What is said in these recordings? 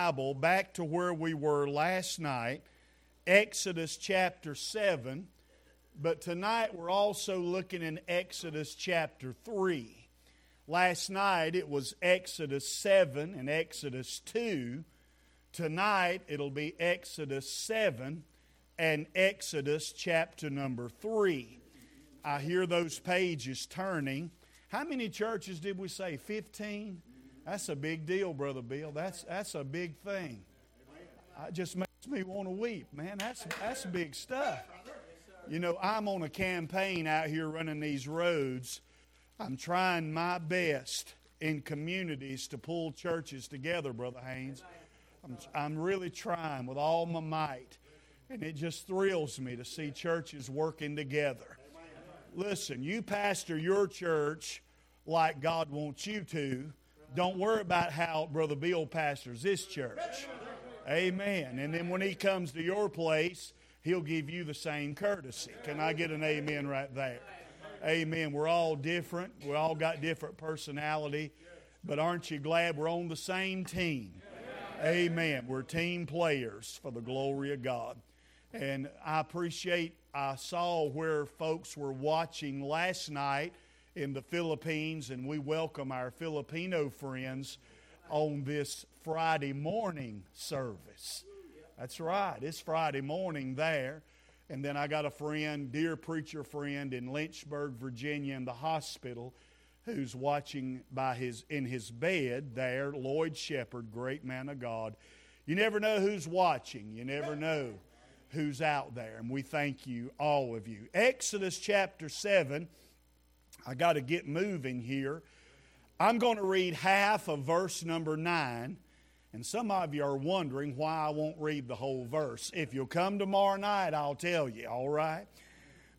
Bible back to where we were last night, Exodus chapter 7. But tonight we're also looking in Exodus chapter 3. Last night it was Exodus 7 and Exodus 2. Tonight it'll be Exodus 7 and Exodus chapter number 3. I hear those pages turning. How many churches did we say? 15? That's a big deal, Brother Bill. That's, that's a big thing. It just makes me want to weep, man. That's, that's big stuff. You know, I'm on a campaign out here running these roads. I'm trying my best in communities to pull churches together, Brother Haynes. I'm, I'm really trying with all my might. And it just thrills me to see churches working together. Listen, you pastor your church like God wants you to. Don't worry about how Brother Bill pastors this church. Amen. And then when he comes to your place, he'll give you the same courtesy. Can I get an amen right there? Amen. We're all different. We all got different personality. But aren't you glad we're on the same team? Amen. We're team players for the glory of God. And I appreciate, I saw where folks were watching last night in the Philippines, and we welcome our Filipino friends on this Friday morning service. That's right, it's Friday morning there. And then I got a friend, dear preacher friend in Lynchburg, Virginia, in the hospital, who's watching by his in his bed there, Lloyd Shepherd, great man of God. You never know who's watching. You never know who's out there. And we thank you, all of you. Exodus chapter 7 I got to get moving here. I'm going to read half of verse number 9. And some of you are wondering why I won't read the whole verse. If you'll come tomorrow night, I'll tell you, all right?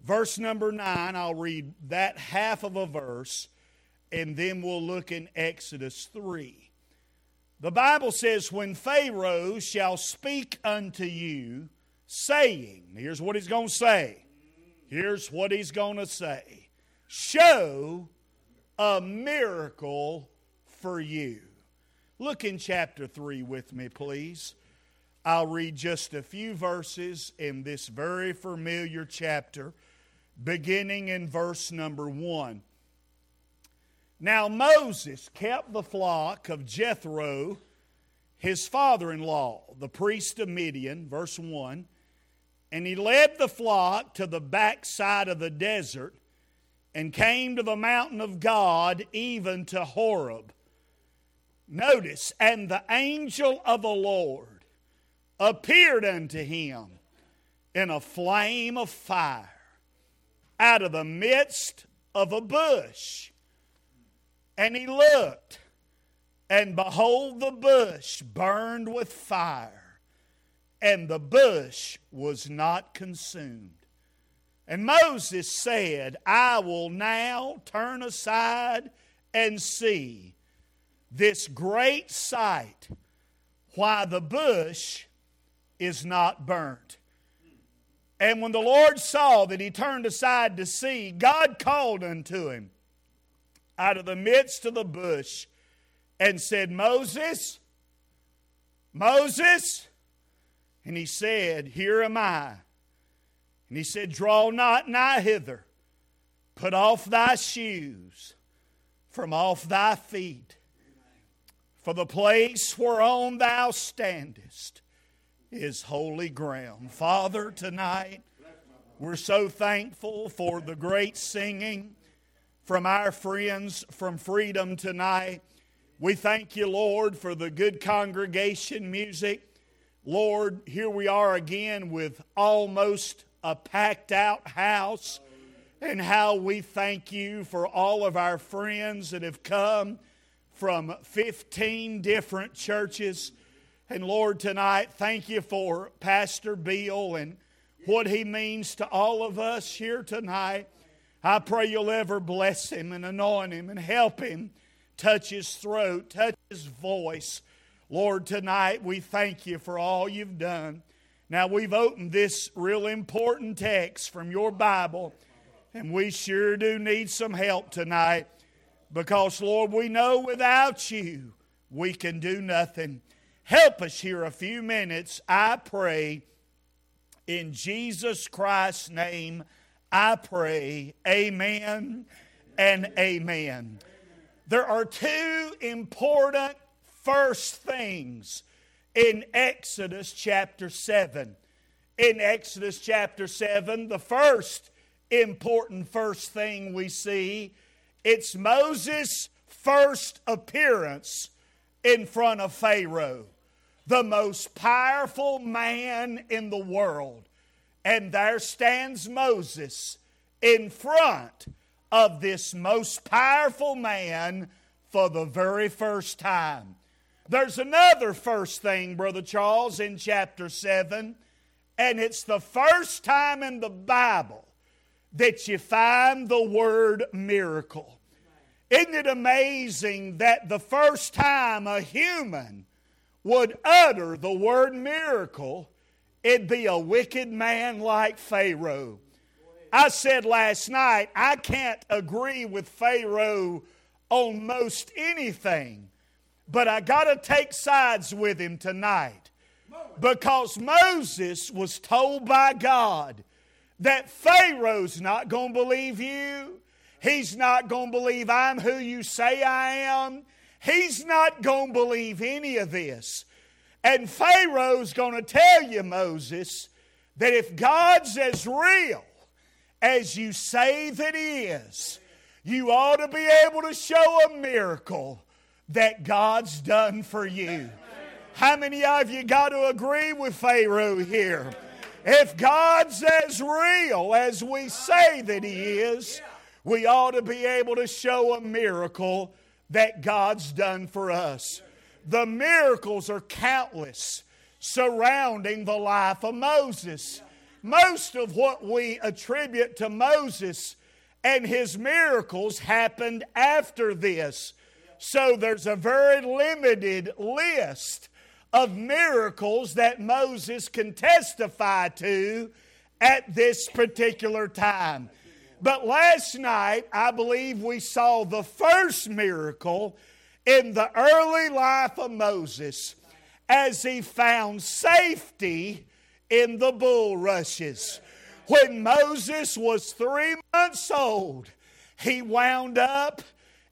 Verse number 9, I'll read that half of a verse, and then we'll look in Exodus 3. The Bible says, When Pharaoh shall speak unto you, saying, here's what he's going to say. Here's what he's going to say show a miracle for you. Look in chapter 3 with me, please. I'll read just a few verses in this very familiar chapter, beginning in verse number 1. Now Moses kept the flock of Jethro, his father in law, the priest of Midian, verse 1, and he led the flock to the backside of the desert and came to the mountain of God, even to Horeb. Notice, and the angel of the Lord appeared unto him in a flame of fire out of the midst of a bush. And he looked, and behold, the bush burned with fire, and the bush was not consumed. And Moses said, I will now turn aside and see this great sight, why the bush is not burnt. And when the Lord saw that he turned aside to see, God called unto him out of the midst of the bush and said, Moses, Moses. And he said, Here am I. And he said, Draw not nigh hither, put off thy shoes from off thy feet, for the place whereon thou standest is holy ground. Father, tonight we're so thankful for the great singing from our friends from Freedom tonight. We thank you, Lord, for the good congregation music. Lord, here we are again with almost a packed out house, and how we thank you for all of our friends that have come from 15 different churches. And Lord, tonight, thank you for Pastor Bill and what he means to all of us here tonight. I pray you'll ever bless him and anoint him and help him touch his throat, touch his voice. Lord, tonight we thank you for all you've done. Now, we've opened this real important text from your Bible, and we sure do need some help tonight because, Lord, we know without you we can do nothing. Help us here a few minutes, I pray. In Jesus Christ's name, I pray. Amen and amen. There are two important first things in Exodus chapter 7. In Exodus chapter 7, the first important first thing we see, it's Moses' first appearance in front of Pharaoh, the most powerful man in the world. And there stands Moses in front of this most powerful man for the very first time. There's another first thing, Brother Charles, in chapter 7, and it's the first time in the Bible that you find the word miracle. Isn't it amazing that the first time a human would utter the word miracle, it'd be a wicked man like Pharaoh? I said last night, I can't agree with Pharaoh on most anything, but I got to take sides with him tonight because Moses was told by God that Pharaoh's not going to believe you. He's not going to believe I'm who you say I am. He's not going to believe any of this. And Pharaoh's going to tell you, Moses, that if God's as real as you say that He is, you ought to be able to show a miracle that God's done for you. How many of you got to agree with Pharaoh here? If God's as real as we say that He is, we ought to be able to show a miracle that God's done for us. The miracles are countless surrounding the life of Moses. Most of what we attribute to Moses and his miracles happened after this. So there's a very limited list of miracles that Moses can testify to at this particular time. But last night, I believe we saw the first miracle in the early life of Moses as he found safety in the bulrushes. When Moses was three months old, he wound up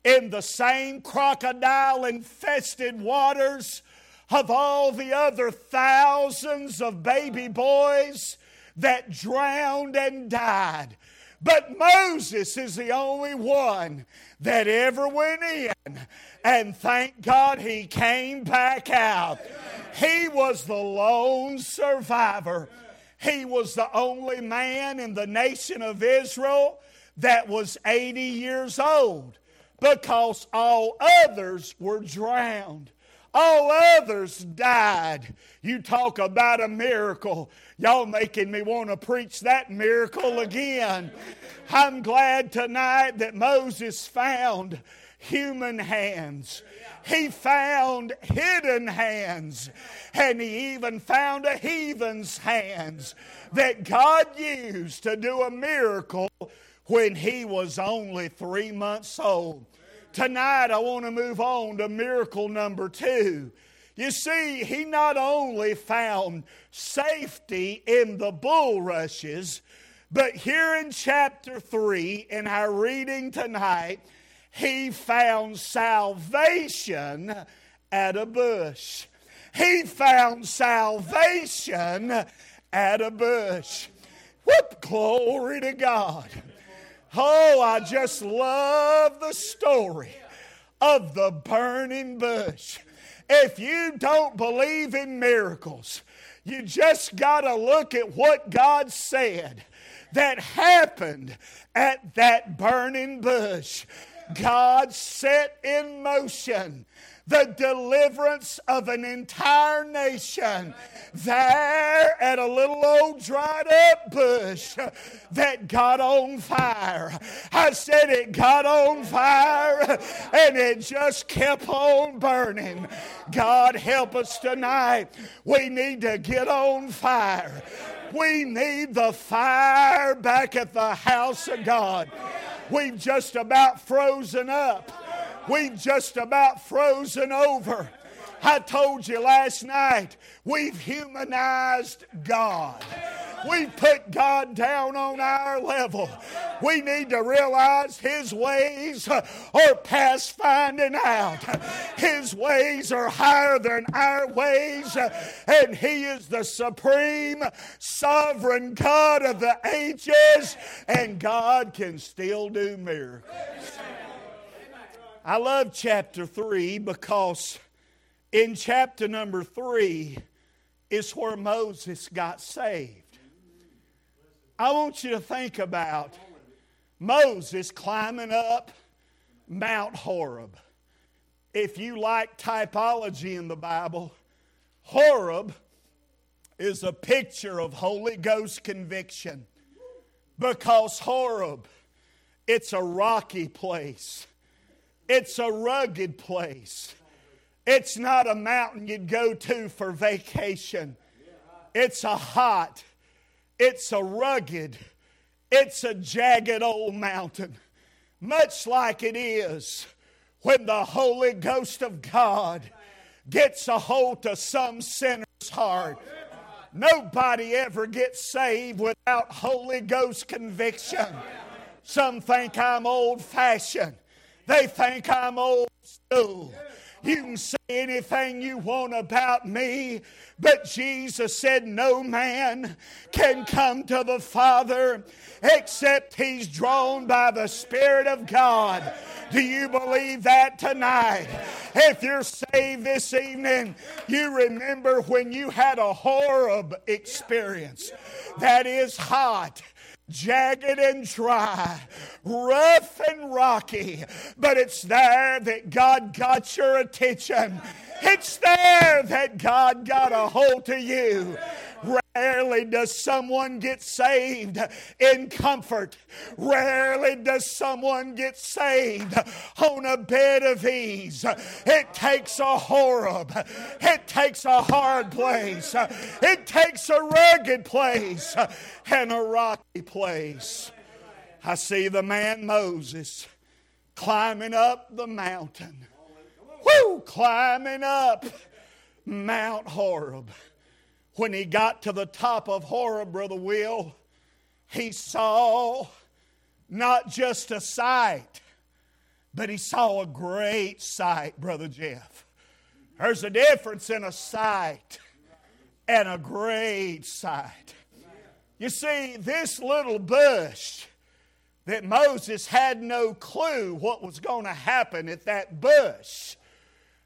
in the same crocodile infested waters of all the other thousands of baby boys that drowned and died. But Moses is the only one that ever went in. And thank God he came back out. He was the lone survivor. He was the only man in the nation of Israel that was 80 years old because all others were drowned. All others died. You talk about a miracle. Y'all making me want to preach that miracle again. I'm glad tonight that Moses found human hands. He found hidden hands. And he even found a heathen's hands that God used to do a miracle when he was only three months old. Tonight, I want to move on to miracle number two. You see, he not only found safety in the bulrushes, but here in chapter 3, in our reading tonight, he found salvation at a bush. He found salvation at a bush. Whoop, glory to God. Oh, I just love the story of the burning bush. If you don't believe in miracles, you just got to look at what God said that happened at that burning bush. God set in motion the deliverance of an entire nation there at a little old dried up bush that got on fire. I said it got on fire and it just kept on burning. God help us tonight. We need to get on fire. We need the fire back at the house of God. We've just about frozen up. We've just about frozen over. I told you last night, we've humanized God. We put God down on our level. We need to realize His ways are past finding out. His ways are higher than our ways, and He is the supreme sovereign God of the ages, and God can still do miracles. I love chapter 3 because in chapter number 3 is where Moses got saved. I want you to think about Moses climbing up Mount Horeb. If you like typology in the Bible, Horeb is a picture of Holy Ghost conviction because Horeb, it's a rocky place, it's a rugged place. It's not a mountain you'd go to for vacation. It's a hot, it's a rugged, it's a jagged old mountain, much like it is when the Holy Ghost of God gets a hold of some sinner's heart. Nobody ever gets saved without Holy Ghost conviction. Some think I'm old fashioned. They think I'm old school. You can say anything you want about me, but Jesus said, No man can come to the Father except he's drawn by the Spirit of God. Do you believe that tonight? If you're saved this evening, you remember when you had a horrible experience that is hot jagged and dry, rough and rocky, but it's there that God got your attention. It's there that God got a hold of you. Rarely does someone get saved in comfort. Rarely does someone get saved on a bed of ease. It takes a Horeb. It takes a hard place. It takes a rugged place and a rocky place. I see the man Moses climbing up the mountain. Whoo! Climbing up Mount Horeb. When he got to the top of Horeb, Brother Will, he saw not just a sight, but he saw a great sight, Brother Jeff. There's a difference in a sight and a great sight. You see, this little bush that Moses had no clue what was going to happen at that bush,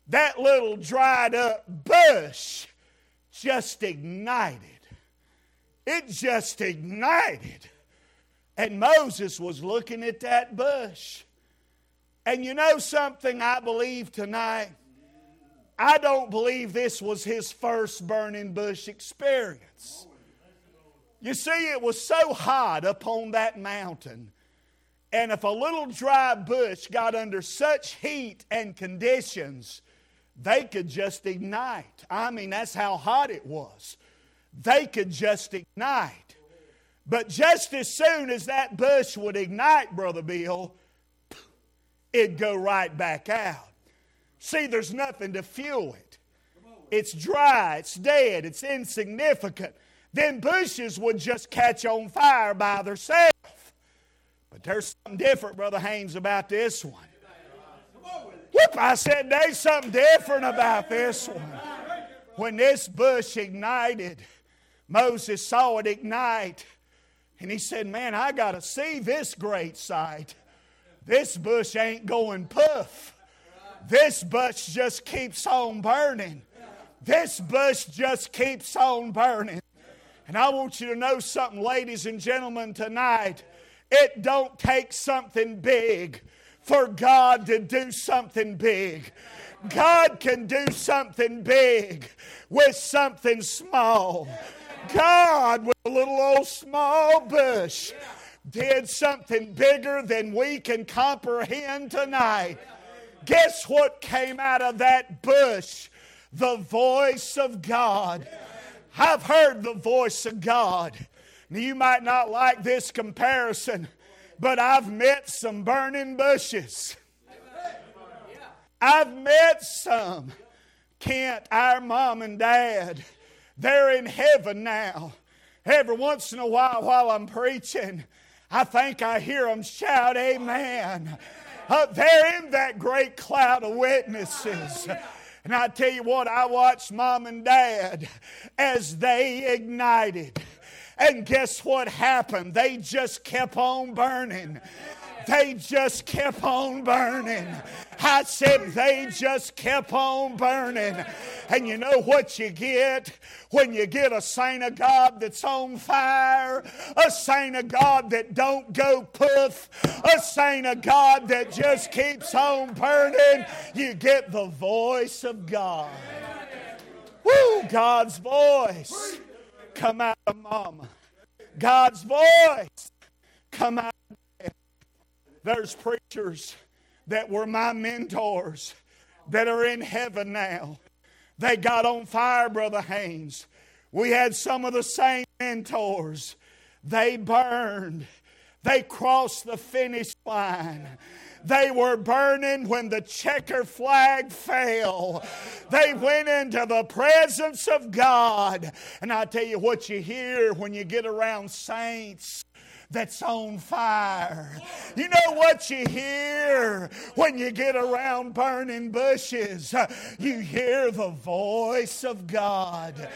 that little dried up bush just ignited. It just ignited. And Moses was looking at that bush. And you know something I believe tonight? I don't believe this was his first burning bush experience. You see, it was so hot up on that mountain. And if a little dry bush got under such heat and conditions, they could just ignite. I mean, that's how hot it was. They could just ignite. But just as soon as that bush would ignite, Brother Bill, it'd go right back out. See, there's nothing to fuel it. It's dry, it's dead, it's insignificant. Then bushes would just catch on fire by themselves. But there's something different, Brother Haynes, about this one. Whoop, I said, there's something different about this one. When this bush ignited, Moses saw it ignite. And he said, Man, I got to see this great sight. This bush ain't going puff. This bush just keeps on burning. This bush just keeps on burning. And I want you to know something, ladies and gentlemen, tonight. It don't take something big for God to do something big. God can do something big with something small. God, with a little old small bush, did something bigger than we can comprehend tonight. Guess what came out of that bush? The voice of God. I've heard the voice of God. Now, you might not like this comparison, but I've met some burning bushes. I've met some Kent, our mom and dad, they're in heaven now. Every once in a while, while I'm preaching, I think I hear them shout, Amen. Uh, they're in that great cloud of witnesses. And I tell you what, I watched mom and dad as they ignited. And guess what happened? They just kept on burning. They just kept on burning. I said they just kept on burning. And you know what you get when you get a saint of God that's on fire, a saint of God that don't go poof, a saint of God that just keeps on burning. You get the voice of God. Woo, God's voice come out of mama. God's voice come out there's preachers that were my mentors that are in heaven now. They got on fire, Brother Haynes. We had some of the same mentors. They burned. They crossed the finish line. They were burning when the checker flag fell. They went into the presence of God. And I tell you what you hear when you get around saints that's on fire. You know what you hear when you get around burning bushes? You hear the voice of God.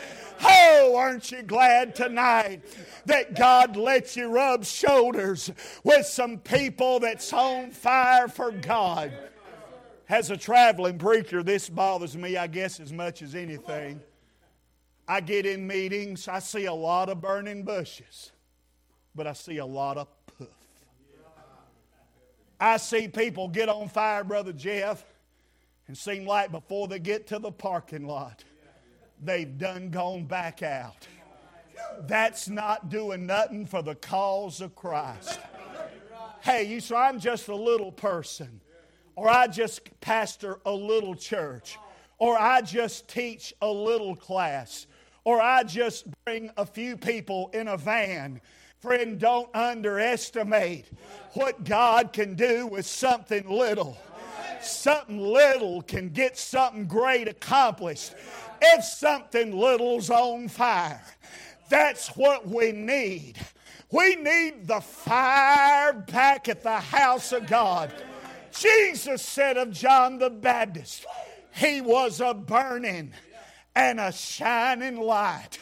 Oh, aren't you glad tonight that God lets you rub shoulders with some people that's on fire for God? As a traveling preacher, this bothers me, I guess, as much as anything. I get in meetings, I see a lot of burning bushes but I see a lot of poof. I see people get on fire, Brother Jeff, and seem like before they get to the parking lot, they've done gone back out. That's not doing nothing for the cause of Christ. Hey, you say, I'm just a little person, or I just pastor a little church, or I just teach a little class, or I just bring a few people in a van Friend, don't underestimate what God can do with something little. Something little can get something great accomplished if something little's on fire. That's what we need. We need the fire back at the house of God. Jesus said of John the Baptist, he was a burning and a shining light.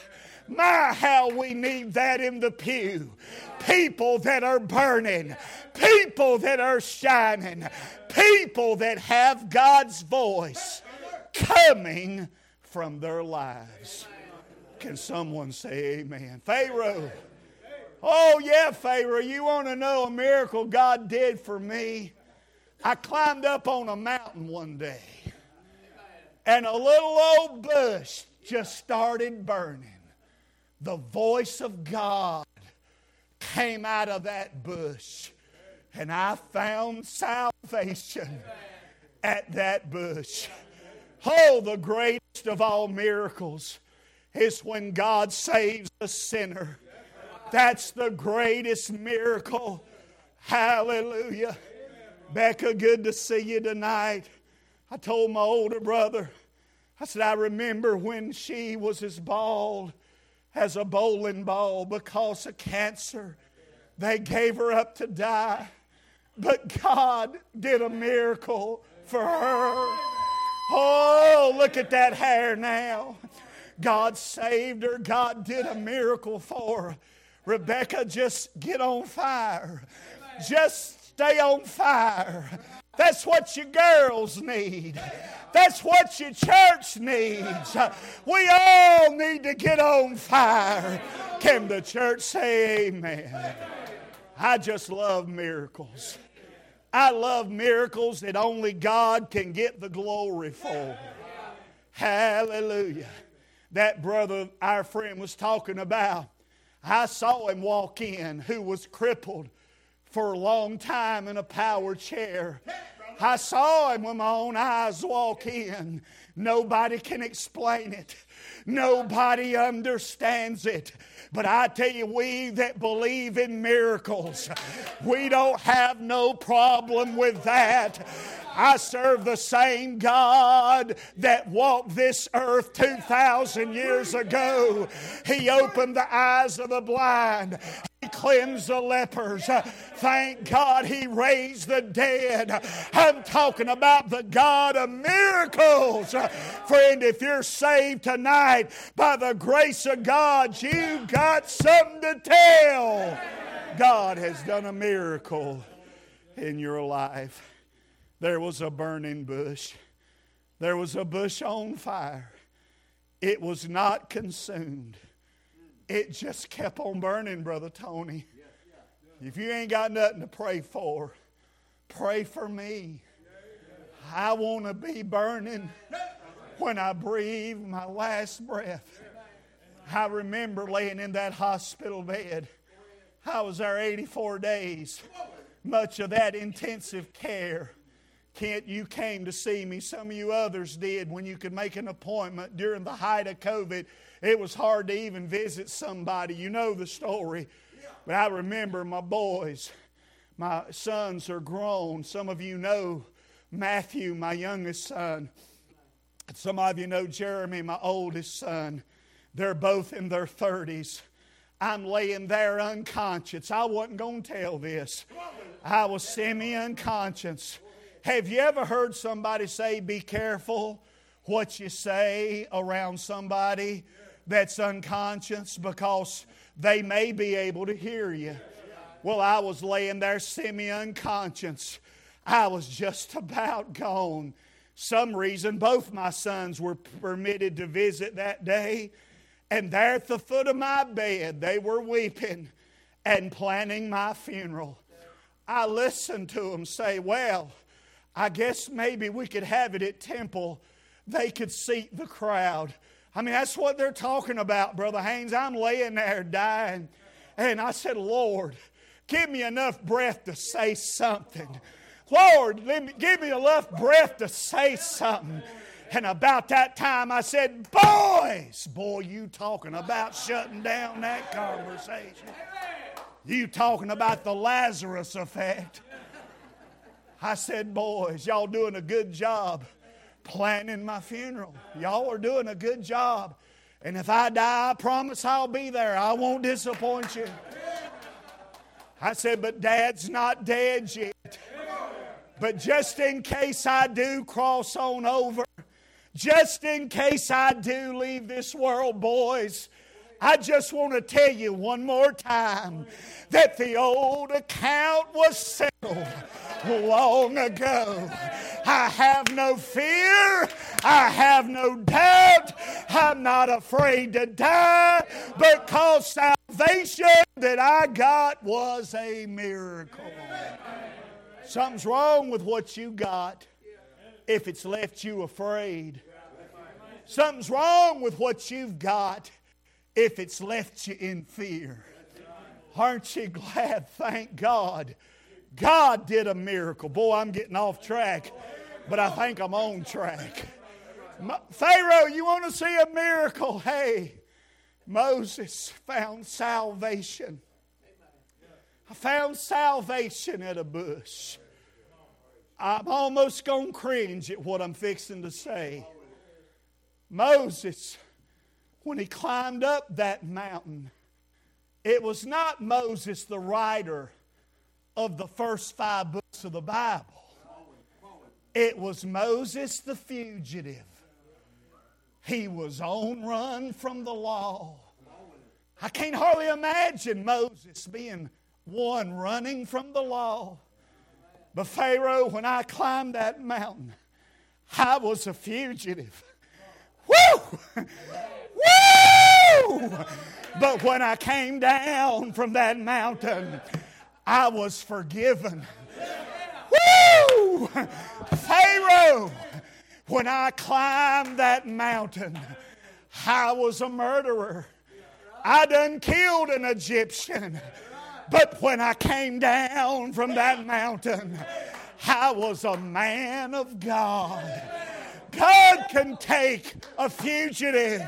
My, how we need that in the pew. People that are burning, people that are shining, people that have God's voice coming from their lives. Can someone say amen? Pharaoh. Oh, yeah, Pharaoh, you want to know a miracle God did for me? I climbed up on a mountain one day, and a little old bush just started burning the voice of God came out of that bush, and I found salvation at that bush. Oh, the greatest of all miracles is when God saves a sinner. That's the greatest miracle. Hallelujah. Becca, good to see you tonight. I told my older brother, I said, I remember when she was as bald as a bowling ball because of cancer. They gave her up to die. But God did a miracle for her. Oh, look at that hair now. God saved her. God did a miracle for her. Rebecca, just get on fire. Just stay on fire. That's what your girls need. That's what your church needs. We all need to get on fire. Can the church say amen? I just love miracles. I love miracles that only God can get the glory for. Hallelujah. That brother, our friend, was talking about, I saw him walk in who was crippled for a long time in a power chair. I saw him with my own eyes walk in. Nobody can explain it. Nobody understands it. But I tell you, we that believe in miracles, we don't have no problem with that. I serve the same God that walked this earth 2,000 years ago. He opened the eyes of the blind. Cleansed the lepers. Thank God he raised the dead. I'm talking about the God of miracles. Friend, if you're saved tonight by the grace of God, you've got something to tell. God has done a miracle in your life. There was a burning bush, there was a bush on fire. It was not consumed. It just kept on burning, Brother Tony. If you ain't got nothing to pray for, pray for me. I want to be burning when I breathe my last breath. I remember laying in that hospital bed. I was there 84 days, much of that intensive care. Kent, you came to see me. Some of you others did when you could make an appointment during the height of COVID. It was hard to even visit somebody. You know the story. But I remember my boys, my sons are grown. Some of you know Matthew, my youngest son. Some of you know Jeremy, my oldest son. They're both in their 30s. I'm laying there unconscious. I wasn't going to tell this. I was semi unconscious. Have you ever heard somebody say, Be careful what you say around somebody that's unconscious because they may be able to hear you? Well, I was laying there semi unconscious. I was just about gone. Some reason, both my sons were permitted to visit that day, and there at the foot of my bed, they were weeping and planning my funeral. I listened to them say, Well, I guess maybe we could have it at Temple. They could seat the crowd. I mean, that's what they're talking about, Brother Haynes. I'm laying there dying. And I said, Lord, give me enough breath to say something. Lord, me, give me enough breath to say something. And about that time, I said, Boys, boy, you talking about shutting down that conversation. You talking about the Lazarus effect. I said, Boys, y'all doing a good job planning my funeral. Y'all are doing a good job. And if I die, I promise I'll be there. I won't disappoint you. I said, But Dad's not dead yet. But just in case I do cross on over, just in case I do leave this world, boys, I just want to tell you one more time that the old account was settled long ago. I have no fear. I have no doubt. I'm not afraid to die because salvation that I got was a miracle. Something's wrong with what you got if it's left you afraid. Something's wrong with what you've got if it's left you in fear. Aren't you glad? Thank God. God did a miracle. Boy, I'm getting off track, but I think I'm on track. Pharaoh, you want to see a miracle? Hey, Moses found salvation. I found salvation at a bush. I'm almost going to cringe at what I'm fixing to say. Moses when he climbed up that mountain, it was not Moses, the writer of the first five books of the Bible. It was Moses, the fugitive. He was on run from the law. I can't hardly imagine Moses being one running from the law. But Pharaoh, when I climbed that mountain, I was a fugitive. Woo! Woo! But when I came down from that mountain, I was forgiven. Woo! Pharaoh, when I climbed that mountain, I was a murderer. I done killed an Egyptian. But when I came down from that mountain, I was a man of God. God can take a fugitive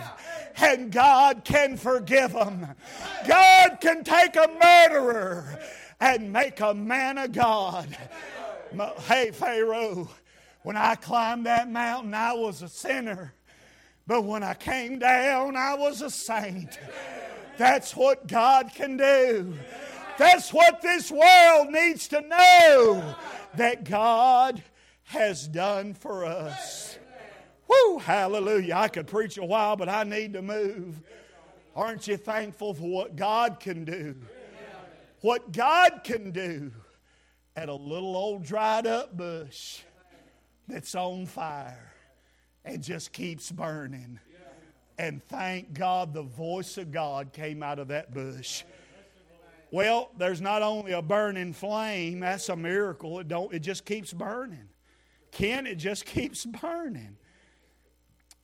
and God can forgive him. God can take a murderer and make a man of God. Hey, Pharaoh, When I climbed that mountain, I was a sinner. But when I came down, I was a saint. That's what God can do. That's what this world needs to know that God has done for us. Woo, hallelujah. I could preach a while, but I need to move. Aren't you thankful for what God can do? What God can do at a little old dried up bush that's on fire and just keeps burning. And thank God the voice of God came out of that bush. Well, there's not only a burning flame, that's a miracle. It don't it just keeps burning. Ken, it just keeps burning.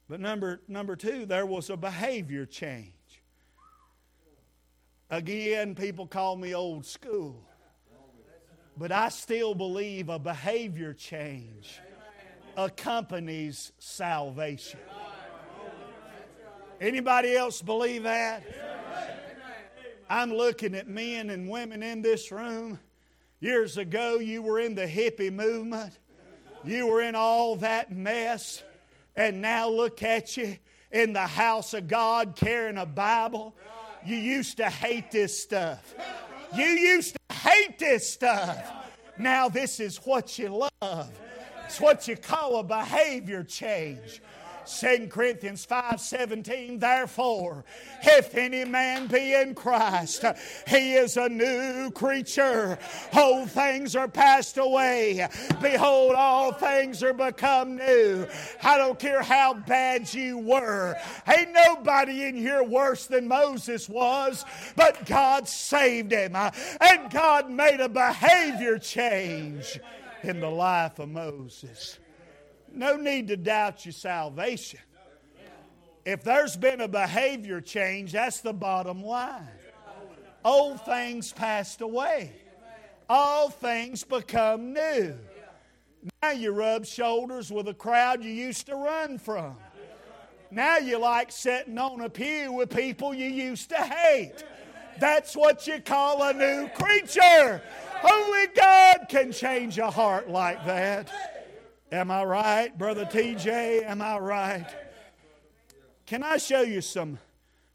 But number number 2, there was a behavior change. Again, people call me old school. But I still believe a behavior change accompanies salvation. Anybody else believe that? I'm looking at men and women in this room. Years ago, you were in the hippie movement. You were in all that mess. And now look at you in the house of God carrying a Bible. You used to hate this stuff. You used to hate this stuff. Now this is what you love. It's what you call a behavior change. 2 Corinthians 5:17 Therefore if any man be in Christ he is a new creature. Old things are passed away. Behold all things are become new. I don't care how bad you were. Ain't nobody in here worse than Moses was but God saved him uh, and God made a behavior change in the life of Moses no need to doubt your salvation. If there's been a behavior change, that's the bottom line. Old things passed away, all things become new. Now you rub shoulders with a crowd you used to run from. Now you like sitting on a pew with people you used to hate. That's what you call a new creature. Only God can change a heart like that. Am I right, Brother TJ? Am I right? Can I show you some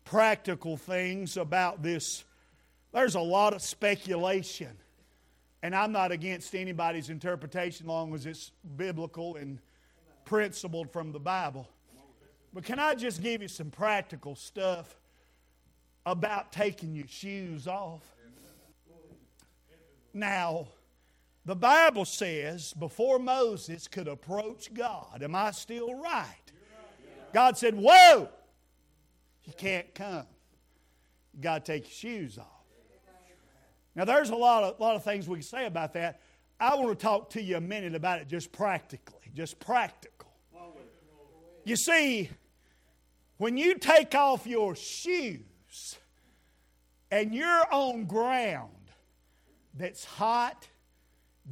practical things about this? There's a lot of speculation, and I'm not against anybody's interpretation long as it's biblical and principled from the Bible. But can I just give you some practical stuff about taking your shoes off? Now, the Bible says before Moses could approach God, am I still right? God said, Whoa, you can't come. You got to take your shoes off. Now, there's a lot of, lot of things we can say about that. I want to talk to you a minute about it just practically, just practical. You see, when you take off your shoes and you're on ground that's hot,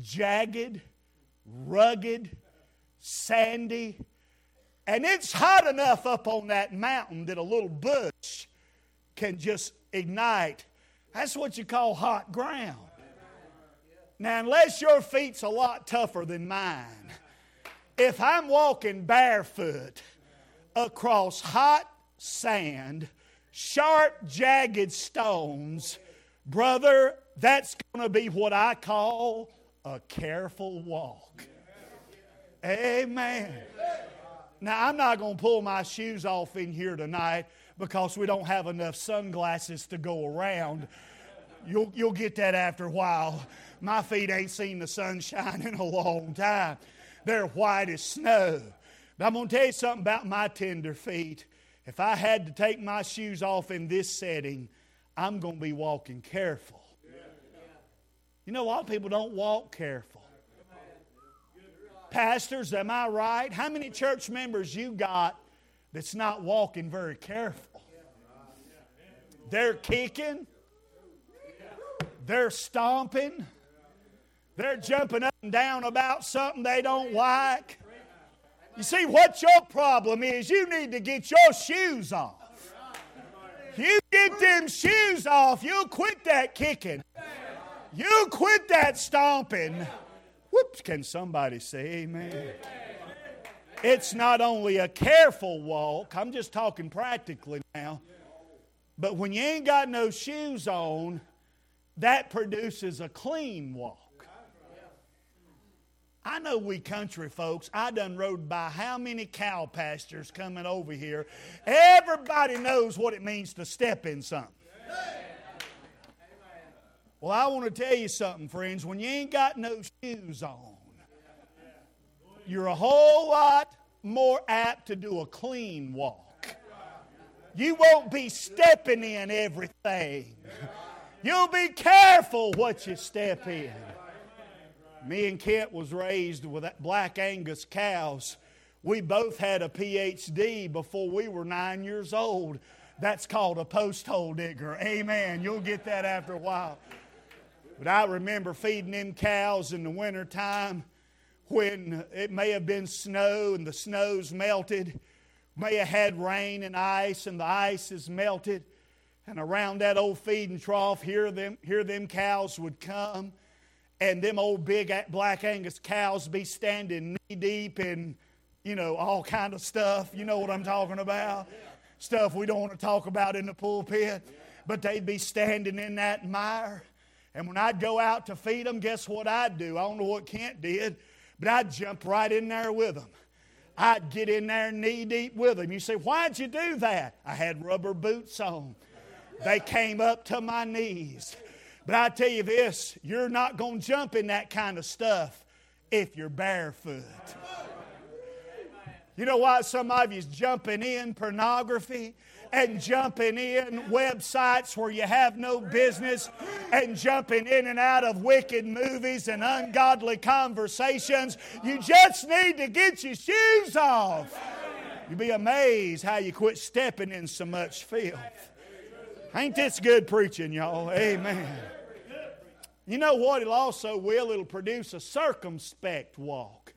jagged, rugged, sandy, and it's hot enough up on that mountain that a little bush can just ignite. That's what you call hot ground. Now, unless your feet's a lot tougher than mine, if I'm walking barefoot across hot sand, sharp, jagged stones, brother, that's going to be what I call a careful walk. Amen. Now, I'm not going to pull my shoes off in here tonight because we don't have enough sunglasses to go around. You'll, you'll get that after a while. My feet ain't seen the sunshine in a long time. They're white as snow. But I'm going to tell you something about my tender feet. If I had to take my shoes off in this setting, I'm going to be walking careful. You know, a lot of people don't walk careful. Pastors, am I right? How many church members you got that's not walking very careful? They're kicking, they're stomping, they're jumping up and down about something they don't like. You see, what your problem is, you need to get your shoes off. You get them shoes off, you'll quit that kicking. You quit that stomping. Whoops, can somebody say amen? It's not only a careful walk, I'm just talking practically now, but when you ain't got no shoes on, that produces a clean walk. I know we country folks, I done rode by how many cow pastures coming over here. Everybody knows what it means to step in something. Well, I want to tell you something, friends. When you ain't got no shoes on, you're a whole lot more apt to do a clean walk. You won't be stepping in everything. You'll be careful what you step in. Me and Kent was raised with black Angus cows. We both had a PhD before we were nine years old. That's called a post hole digger. Amen. You'll get that after a while. But I remember feeding them cows in the wintertime when it may have been snow and the snow's melted, may have had rain and ice and the ice is melted. And around that old feeding trough, here them, here them cows would come, and them old big black Angus cows be standing knee deep in, you know, all kind of stuff. You know what I'm talking about? Stuff we don't want to talk about in the pulpit. But they'd be standing in that mire. And when I'd go out to feed them, guess what I'd do? I don't know what Kent did, but I'd jump right in there with them. I'd get in there knee deep with them. You say, why'd you do that? I had rubber boots on. They came up to my knees. But I tell you this you're not going to jump in that kind of stuff if you're barefoot. You know why some of you's jumping in pornography and jumping in websites where you have no business and jumping in and out of wicked movies and ungodly conversations. You just need to get your shoes off. You'll be amazed how you quit stepping in so much filth. Ain't this good preaching, y'all? Amen. You know what? It also will, it'll produce a circumspect walk.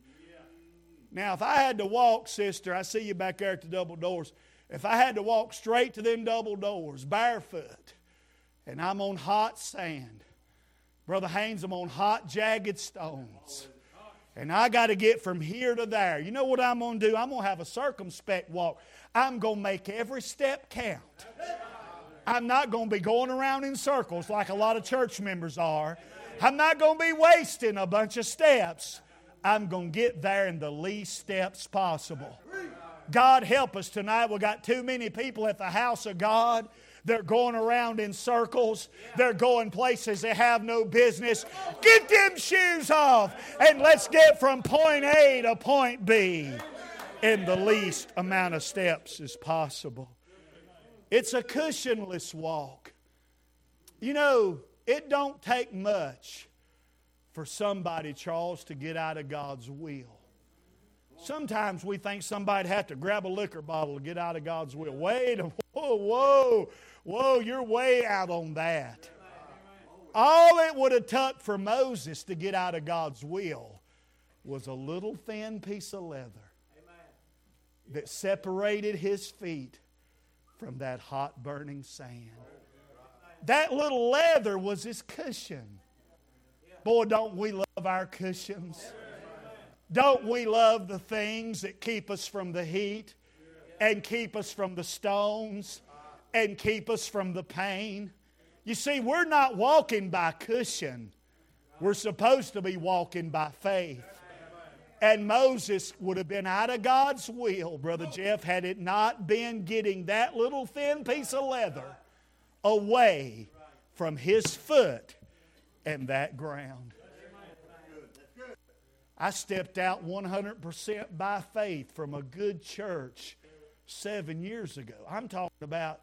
Now, if I had to walk, sister, I see you back there at the double doors. If I had to walk straight to them double doors, barefoot, and I'm on hot sand, Brother Haynes, I'm on hot, jagged stones. And I got to get from here to there. You know what I'm going to do? I'm going to have a circumspect walk. I'm going to make every step count. I'm not going to be going around in circles like a lot of church members are. I'm not going to be wasting a bunch of steps. I'm going to get there in the least steps possible. God help us tonight. We've got too many people at the house of God. They're going around in circles. They're going places they have no business. Get them shoes off and let's get from point A to point B in the least amount of steps as possible. It's a cushionless walk. You know, it don't take much for somebody, Charles, to get out of God's will. Sometimes we think somebody'd have to grab a liquor bottle to get out of God's will. Wait, whoa, whoa, whoa, you're way out on that. All it would have took for Moses to get out of God's will was a little thin piece of leather that separated his feet from that hot burning sand. That little leather was his cushion. Boy, don't we love our cushions? Don't we love the things that keep us from the heat and keep us from the stones and keep us from the pain? You see, we're not walking by cushion. We're supposed to be walking by faith. And Moses would have been out of God's will, Brother Jeff, had it not been getting that little thin piece of leather away from his foot and that ground. I stepped out 100% by faith from a good church seven years ago. I'm talking about,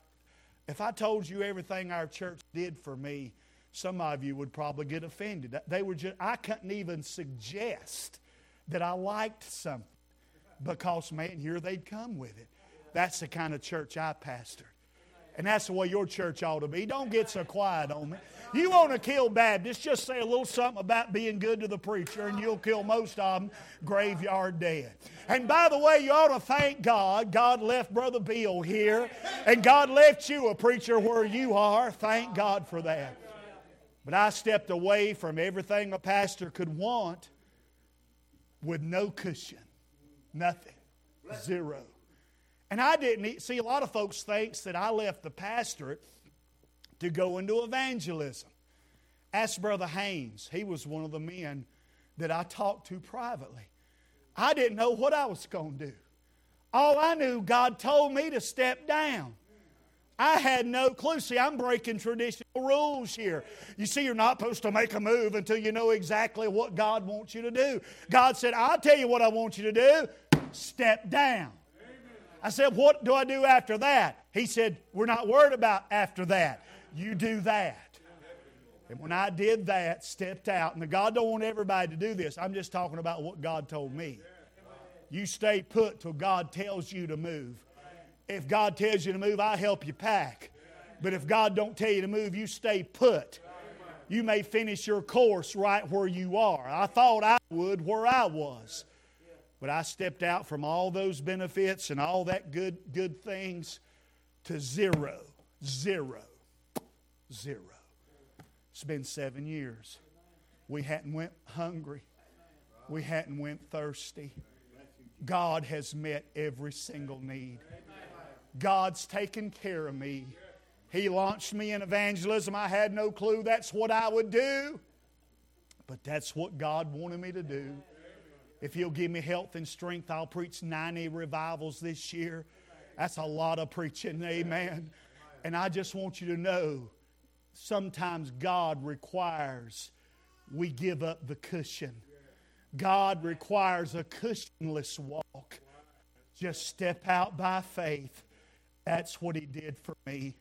if I told you everything our church did for me, some of you would probably get offended. They were just, I couldn't even suggest that I liked something because, man, here they'd come with it. That's the kind of church I pastored. And that's the way your church ought to be. Don't get so quiet on me. You want to kill Baptists, just say a little something about being good to the preacher, and you'll kill most of them graveyard dead. And by the way, you ought to thank God. God left Brother Bill here, and God left you a preacher where you are. Thank God for that. But I stepped away from everything a pastor could want with no cushion, nothing, zero. And I didn't see a lot of folks thinks that I left the pastorate to go into evangelism. Ask Brother Haynes. He was one of the men that I talked to privately. I didn't know what I was going to do. All I knew, God told me to step down. I had no clue. See, I'm breaking traditional rules here. You see, you're not supposed to make a move until you know exactly what God wants you to do. God said, I'll tell you what I want you to do step down. I said, What do I do after that? He said, We're not worried about after that. You do that. And when I did that, stepped out, and God don't want everybody to do this. I'm just talking about what God told me. You stay put till God tells you to move. If God tells you to move, I'll help you pack. But if God don't tell you to move, you stay put. You may finish your course right where you are. I thought I would where I was. But I stepped out from all those benefits and all that good good things to zero. Zero. Zero. It's been seven years. We hadn't went hungry. We hadn't went thirsty. God has met every single need. God's taken care of me. He launched me in evangelism. I had no clue that's what I would do, but that's what God wanted me to do. If He'll give me health and strength, I'll preach 90 revivals this year. That's a lot of preaching, amen. And I just want you to know sometimes God requires we give up the cushion. God requires a cushionless walk. Just step out by faith that's what he did for me.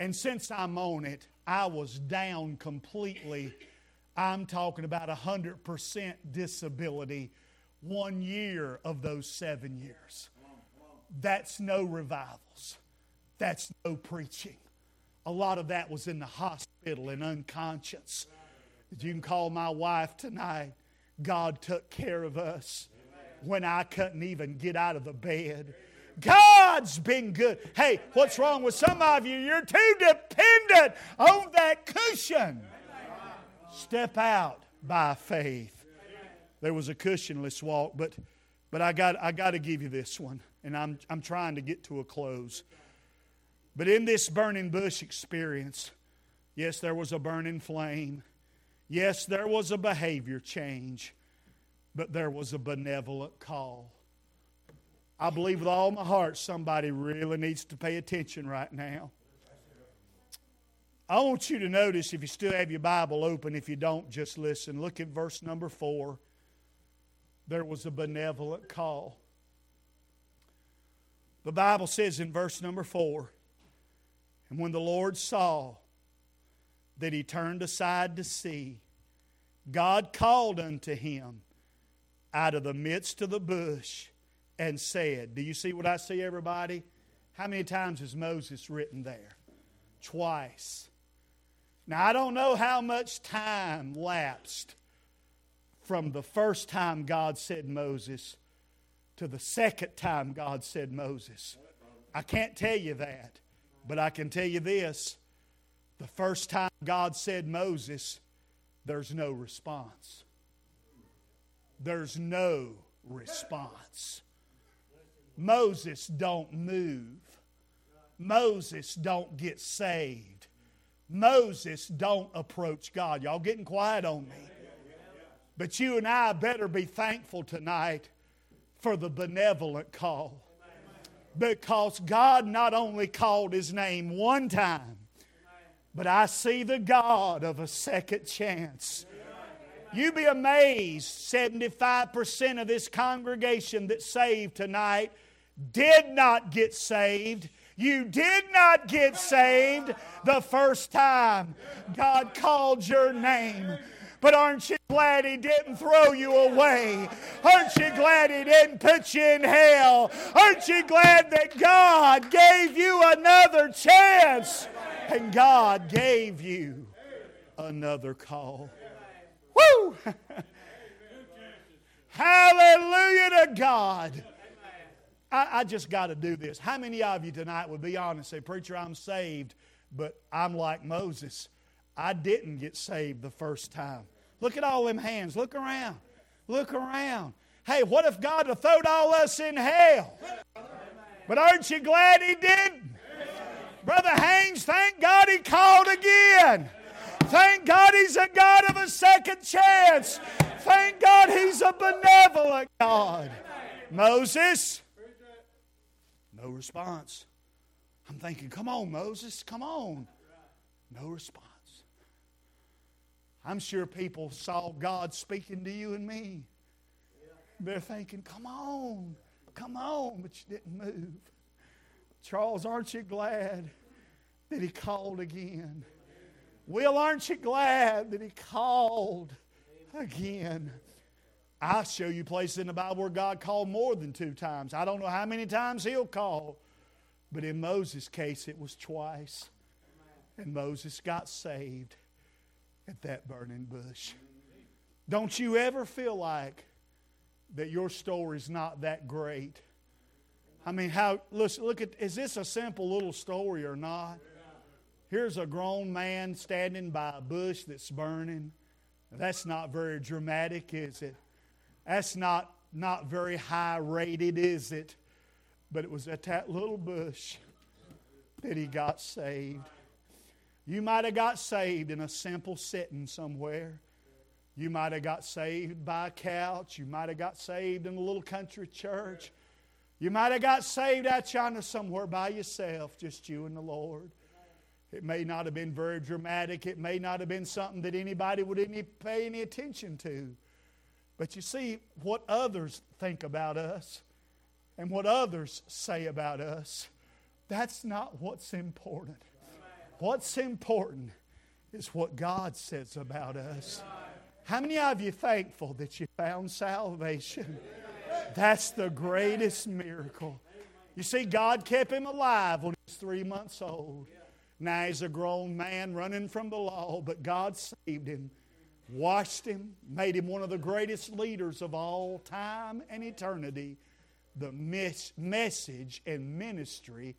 And since I'm on it, I was down completely. I'm talking about 100% disability one year of those seven years. That's no revivals. That's no preaching. A lot of that was in the hospital and unconscious. You can call my wife tonight. God took care of us when I couldn't even get out of the bed. God's been good. Hey, what's wrong with some of you? You're too dependent on that cushion. Step out by faith. There was a cushionless walk, but but I got I got to give you this one, and I'm I'm trying to get to a close. But in this burning bush experience, yes, there was a burning flame. Yes, there was a behavior change, but there was a benevolent call. I believe with all my heart somebody really needs to pay attention right now. I want you to notice if you still have your Bible open, if you don't, just listen. Look at verse number four. There was a benevolent call. The Bible says in verse number four, and when the Lord saw that he turned aside to see, God called unto him out of the midst of the bush and said. Do you see what I see, everybody? How many times is Moses written there? Twice. Now, I don't know how much time lapsed from the first time God said Moses to the second time God said Moses. I can't tell you that, but I can tell you this. The first time God said Moses, there's no response. There's no response. Moses don't move. Moses don't get saved. Moses don't approach God. Y'all getting quiet on me. But you and I better be thankful tonight for the benevolent call. Because God not only called his name one time, but I see the God of a second chance. You be amazed 75% of this congregation that saved tonight did not get saved. You did not get saved the first time God called your name. But aren't you glad He didn't throw you away? Aren't you glad He didn't put you in hell? Aren't you glad that God gave you another chance? And God gave you another call. Woo! Hallelujah to God. I, I just got to do this. How many of you tonight would be honest and say, Preacher, I'm saved, but I'm like Moses. I didn't get saved the first time. Look at all them hands. Look around. Look around. Hey, what if God had thrown all us in hell? But aren't you glad He didn't? Brother Haynes, thank God He called again. Thank God He's a God of a second chance. Thank God He's a benevolent God. Moses, no response. I'm thinking, come on, Moses, come on. No response. I'm sure people saw God speaking to you and me. They're thinking, come on, come on, but you didn't move. Charles, aren't you glad that he called again? Will, aren't you glad that he called again? I'll show you places in the Bible where God called more than two times. I don't know how many times he'll call, but in Moses' case, it was twice. And Moses got saved at that burning bush. Don't you ever feel like that your story's not that great? I mean, how look, look at is this a simple little story or not? Here's a grown man standing by a bush that's burning. That's not very dramatic, is it? That's not not very high rated, is it? But it was at that little bush that he got saved. You might have got saved in a simple sitting somewhere. You might have got saved by a couch. You might have got saved in a little country church. You might have got saved out yonder somewhere by yourself, just you and the Lord. It may not have been very dramatic. It may not have been something that anybody would any, pay any attention to. But you see, what others think about us and what others say about us, that's not what's important. What's important is what God says about us. How many of you thankful that you found salvation? That's the greatest miracle. You see, God kept him alive when he was three months old. Now he's a grown man running from the law, but God saved him, washed him, made him one of the greatest leaders of all time and eternity. The mes- message and ministry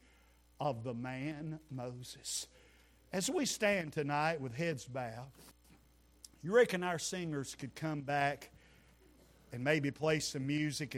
of the man Moses. As we stand tonight with heads bowed, you reckon our singers could come back and maybe play some music and